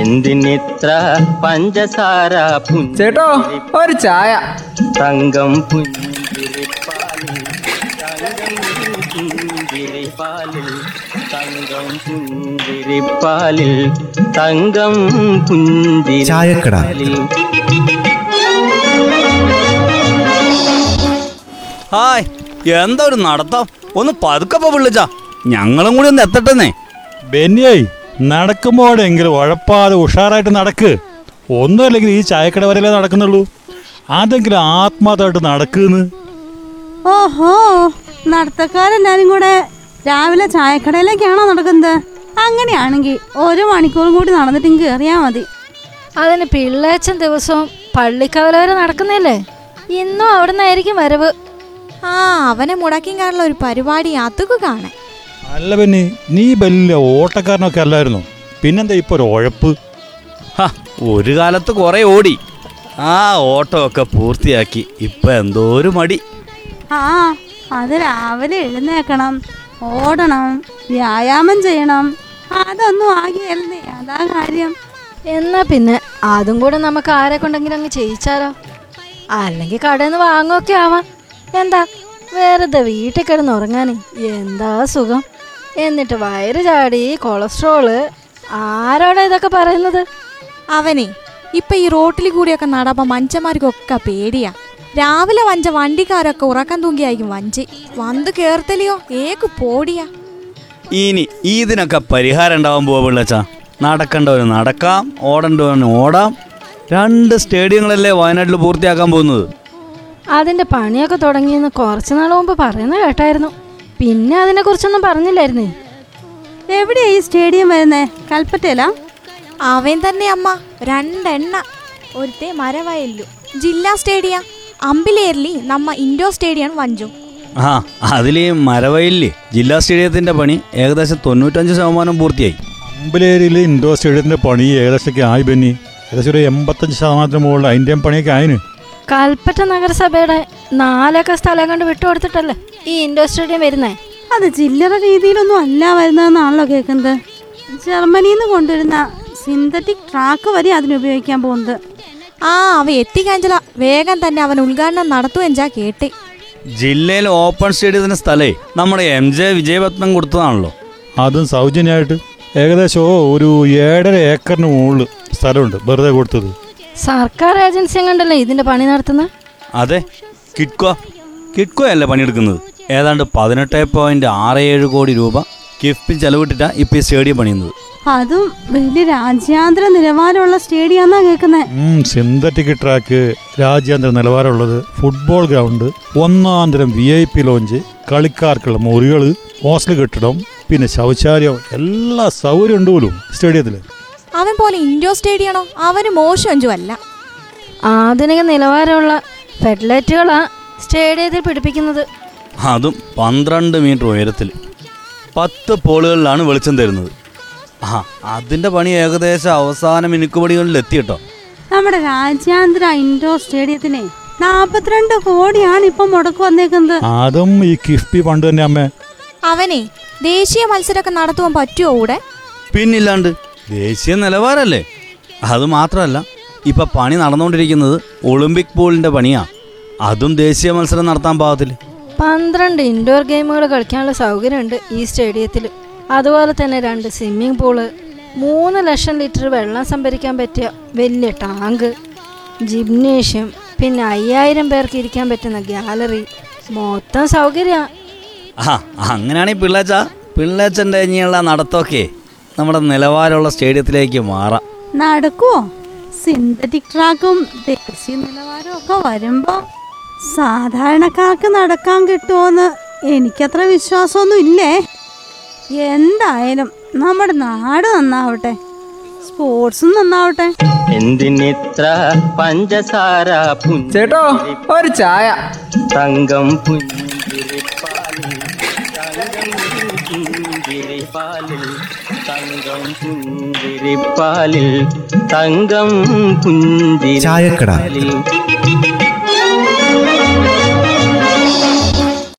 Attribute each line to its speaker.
Speaker 1: എന്തിനിത്ര പഞ്ചസാര
Speaker 2: ചേട്ടോ ഒരു ചായ.
Speaker 1: തങ്കം പുഞ്ചിരിപ്പാലിൽ തങ്കം പുഞ്ചിരിപ്പാലിൽ തങ്കം പുഞ്ചിരിപ്പാലിൽ തങ്കം
Speaker 3: ചായക്കട.
Speaker 1: പുഞ്ചിരിപ്പാലിൽ
Speaker 4: ഹായ് എന്താ ഒരു നടത്തം? ഒന്ന് പതുക്കപ്പോ വിളിച്ചാ. ഞങ്ങളും കൂടി ഒന്ന് എത്തട്ടെന്നേ.
Speaker 5: ബെന്നിയായി നടക്കുമ്പോഴെങ്കിലും ഉഴപ്പാതെ ഉഷാറായിട്ട് നടക്ക്. ഒന്നുമല്ലെങ്കിൽ ഈ ചായക്കട വരലേ നടക്കുന്നുള്ളൂ. അതെങ്കിലും ആത്മാർത്ഥമായിട്ട് നടക്കുന്നു.
Speaker 6: ഓഹോ നടത്തക്കാരെല്ലാരും കൂടെ രാവിലെ ചായക്കടയിലേക്കാണോ നടക്കുന്നത്? അങ്ങനെയാണെങ്കിൽ ഒരു മണിക്കൂറും കൂടി നടന്നിട്ട് ഇങ്ങ് കയറിയാ മതി.
Speaker 7: അതിന് പിള്ളേച്ചൻ ദിവസവും പള്ളിക്കവല വരെ നടക്കുന്നില്ലേ ഇന്നും അവിടുന്നായിരിക്കും വരവ്.
Speaker 8: ആ അവനെ മുടക്കിങ്കാറുള്ള ഒരു പരിപാടി അതൊക്കെ കാണാൻ.
Speaker 5: അല്ല പിന്നെ നീ വലിയ ഓട്ടക്കാരനൊക്കെ അല്ലായിരുന്നു? പിന്നെന്താ ഇപ്പൊ ഒരു ഉഴപ്പ്?
Speaker 4: ഹ, ഒരു കാലത്ത് കുറെ ഓടി. ആ ഓട്ടമൊക്കെ പൂർത്തിയാക്കി ഇപ്പൊ എന്തോ ഒരു മടി.
Speaker 6: ആ അത് രാവിലെ എഴുന്നേക്കണം ഓടണം വ്യായാമം ചെയ്യണം. അതൊന്നും ആകിയല്ലേ അതാ കാര്യം.
Speaker 7: എന്നാ പിന്നെ അതും കൂടെ നമുക്ക് ആരെ കൊണ്ടെങ്കിലും അങ്ങ് ചെയ്യിച്ചാലോ? അല്ലെങ്കിൽ കടയിൽ നിന്ന് വാങ്ങുമൊക്കെ ആവാം. എന്താ വെറുതെ വീട്ടിൽ കിടന്ന് ഉറങ്ങാനേ എന്താ സുഖം? എന്നിട്ട് വയറ് ചാടി കൊളസ്ട്രോൾ. ആരോടാ ഇതൊക്കെ പറയുന്നത്?
Speaker 8: അവനെ ഇപ്പൊ ഈ റോട്ടിൽ കൂടിയൊക്കെ നടപ്പോ മഞ്ചന്മാർക്കൊക്കെ പേടിയാ. രാവിലെ വഞ്ച വണ്ടിക്കാരൊക്കെ ഉറക്കം തൂങ്ങിയായിരിക്കും വഞ്ചി. വന്ന് കേർത്തലിയോ ഏക്ക് പോടിയാ.
Speaker 4: ഇനി ഇതിനൊക്കെ പരിഹാരം ഉണ്ടാവാൻ പോവാ പിള്ളച്ചാ. നടക്കേണ്ടവന് നടക്കാം ഓടണ്ടവന് ഓടാം. രണ്ട് സ്റ്റേഡിയങ്ങളല്ലേ വയനാട്ടിൽ പൂർത്തിയാക്കാൻ പോകുന്നത്?
Speaker 7: അതിന്റെ പണിയൊക്കെ തുടങ്ങിയെന്ന് കുറച്ച് നാൾ മുമ്പ് പറയുന്ന കേട്ടായിരുന്നു. പിന്നെ അതിനെ കുറിച്ചൊന്നും പറഞ്ഞില്ലായിരുന്നേ.
Speaker 6: എവിടെയാ ഈ സ്റ്റേഡിയം വരുന്നേ? കൽപ്പറ്റയിലാ?
Speaker 8: അവൻ തന്നെ അമ്മ. രണ്ടെണ്ണ. ഒരുത്തെ മരവയല്ലു ജില്ലാ സ്റ്റേഡിയം. അമ്പിലേർലി നമ്മ ഇൻഡോർ സ്റ്റേഡിയം വഞ്ചു.
Speaker 4: ആ അതിൽ ഈ ജില്ലാ സ്റ്റേഡിയത്തിന്റെ പണി ഏകദേശം തൊണ്ണൂറ്റഞ്ച് ശതമാനം പൂർത്തിയായി.
Speaker 5: അമ്പലേരിയിൽ ഇൻഡോർ സ്റ്റേഡിയത്തിന്റെ പണി ഏകദേശമൊക്കെ ആയി ബെന്നി. ഏകദേശം ഒരു എൺപത്തഞ്ച് ശതമാനത്തിന് മുകളിൽ അതിന്റെയും പണിയൊക്കെ ആയിന്.
Speaker 7: കൽപ്പറ്റ നഗരസഭയുടെ നാലൊക്കെ സ്ഥലം കണ്ട് വിട്ടുകൊടുത്തിട്ടല്ലേ ഈ ഇൻഡോർ സ്റ്റേഡിയം വരുന്നേ?
Speaker 6: അത് ചില്ലറ രീതിയിലൊന്നും അല്ല വരുന്നതെന്നാണല്ലോ കേൾക്കുന്നത്. ജർമ്മനിയിൽ നിന്ന് കൊണ്ടുവരുന്ന സിന്തറ്റിക് ട്രാക്ക് വരെ അതിനുപയോഗിക്കാൻ പോകുന്നത്.
Speaker 8: ആ അവ എത്തിക്കാഞ്ചല വേഗം തന്നെ അവൻ ഉദ്ഘാടനം നടത്തുവെഞ്ചാ കേട്ടി.
Speaker 4: ജില്ലയിൽ ഓപ്പൺ സ്റ്റേഡിയത്തിന് സ്ഥലേ നമ്മുടെ എം ജെ വിജയപത്നം കൊടുത്തതാണല്ലോ.
Speaker 5: അതും സൗജന്യമായിട്ട് ഏകദേശം ഒരു ഏഴര ഏക്കറിന് മുകളിൽ സ്ഥലമുണ്ട് വെറുതെ കൊടുത്തത്.
Speaker 7: സർക്കാർ ഏജൻസി കണ്ടല്ലേ ഇതിന്റെ പണി നടത്തുന്നത്?
Speaker 4: അതെ. കിഡ്കോ കിഡ്കോ അല്ലേ പണിയെടുക്കുന്നത്. ഏതാണ്ട് പതിനെട്ട് പോയിന്റ് ആറ് ഏഴ് കോടി രൂപ കിഫ്ബിൽ ചെലവിട്ടിട്ടാ ഇപ്പൊ ഈ സ്റ്റേഡിയം പണിയുന്നത്.
Speaker 6: അതും വലിയ രാജ്യാന്തര നിലവാരമുള്ള സ്റ്റേഡിയം എന്നാ കേൾക്കുന്നത്
Speaker 5: സിന്തറ്റിക് ട്രാക്ക് രാജ്യാന്തര നിലവാരമുള്ളത് ഫുട്ബോൾ ഗ്രൗണ്ട് ഒന്നാം തരം വി ഐ പി ലോഞ്ച് കളിക്കാർക്കുള്ള മുറികൾ ഹോസ്റ്റൽ കെട്ടിടം പിന്നെ ശൗചാലയം എല്ലാ സൗകര്യം ഉണ്ട് പോലും സ്റ്റേഡിയത്തിൽ
Speaker 8: അവൻ പോലെ ഇൻഡോർ സ്റ്റേഡിയാണോ? അവന് മോശം അഞ്ചു അല്ല
Speaker 7: ആധുനിക നിലവാരമുള്ള ഫെഡ്ലൈറ്റുകളാ സ്റ്റേഡിയത്തിൽ പിടിപ്പിക്കുന്നത്.
Speaker 4: അതും പന്ത്രണ്ട് മീറ്റർ ഉയരത്തിൽ. പത്ത് പോളുകളിലാണ് വെളിച്ചം തരുന്നത്. ആ അതിന്റെ പണി ഏകദേശം അവസാന മിനുക്കുപടികളിൽ എത്തിയിട്ടോ
Speaker 6: നമ്മുടെ രാജ്യാന്തര ഇൻഡോർ സ്റ്റേഡിയത്തിനെ നാപ്പത്തിരണ്ട് കോടിയാണ് ഇപ്പൊ മുടക്ക് വന്നേക്കുന്നത്.
Speaker 5: അതും ഈ കിഫ്ബി പണ്ട് തന്നെ അമ്മേ.
Speaker 8: അവനെ ദേശീയ മത്സരമൊക്കെ നടത്തുവാൻ പറ്റുമോ കൂടെ
Speaker 4: പിന്നില്ലാണ്ട്. ദേശീയ നിലവാരല്ലേ? അത് മാത്രമല്ല ഇപ്പൊ പണി നടന്നുകൊണ്ടിരിക്കുന്നത് ഒളിമ്പിക് പൂളിന്റെ പണിയാ. അതും ദേശീയ മത്സരം നടത്താൻ പാകത്തിൽ.
Speaker 7: പന്ത്രണ്ട് ഇൻഡോർ ഗെയിമുകൾ കളിക്കാനുള്ള സൗകര്യമുണ്ട് ഈ സ്റ്റേഡിയത്തിൽ അതുപോലെ തന്നെ രണ്ട് സ്വിമ്മിംഗ് പൂൾ മൂന്ന് ലക്ഷം ലിറ്റർ വെള്ളം സംഭരിക്കാൻ പറ്റിയ വലിയ ടാങ്ക് ജിംനേഷ്യം പിന്നെ അയ്യായിരം പേർക്ക് ഇരിക്കാൻ പറ്റുന്ന ഗാലറി മൊത്തം സൗകര്യം.
Speaker 4: ആ അങ്ങനെയാണെങ്കിൽ പിള്ളേച്ച. പിള്ളേച്ചന്റെ ഇനിയുള്ള നടത്തമൊക്കെ നമ്മുടെ നിലവാരമുള്ള സ്റ്റേഡിയത്തിലേക്ക് മാറാം.
Speaker 6: നടക്കുവോ? സിന്തറ്റിക് ട്രാക്കും ദേശീയ നിലവാരവും ഒക്കെ വരുമ്പോൾ സാധാരണക്കാർക്ക് നടക്കാൻ കിട്ടുമോന്ന് എനിക്കത്ര വിശ്വാസമൊന്നും ഇല്ലേ? എന്തായാലും നമ്മുടെ നാട് നന്നാവട്ടെ. സ്പോർട്സും നന്നാവട്ടെ.
Speaker 1: എന്തിനിത്ര പഞ്ചസാര
Speaker 2: ചേട്ടോ ഒരു ചായ.
Speaker 1: തങ്കം പുഞ്ചിരിപ്പാലിൽ തങ്കം പുഞ്ചിരിപ്പാലിൽ.
Speaker 3: ചായക്കട.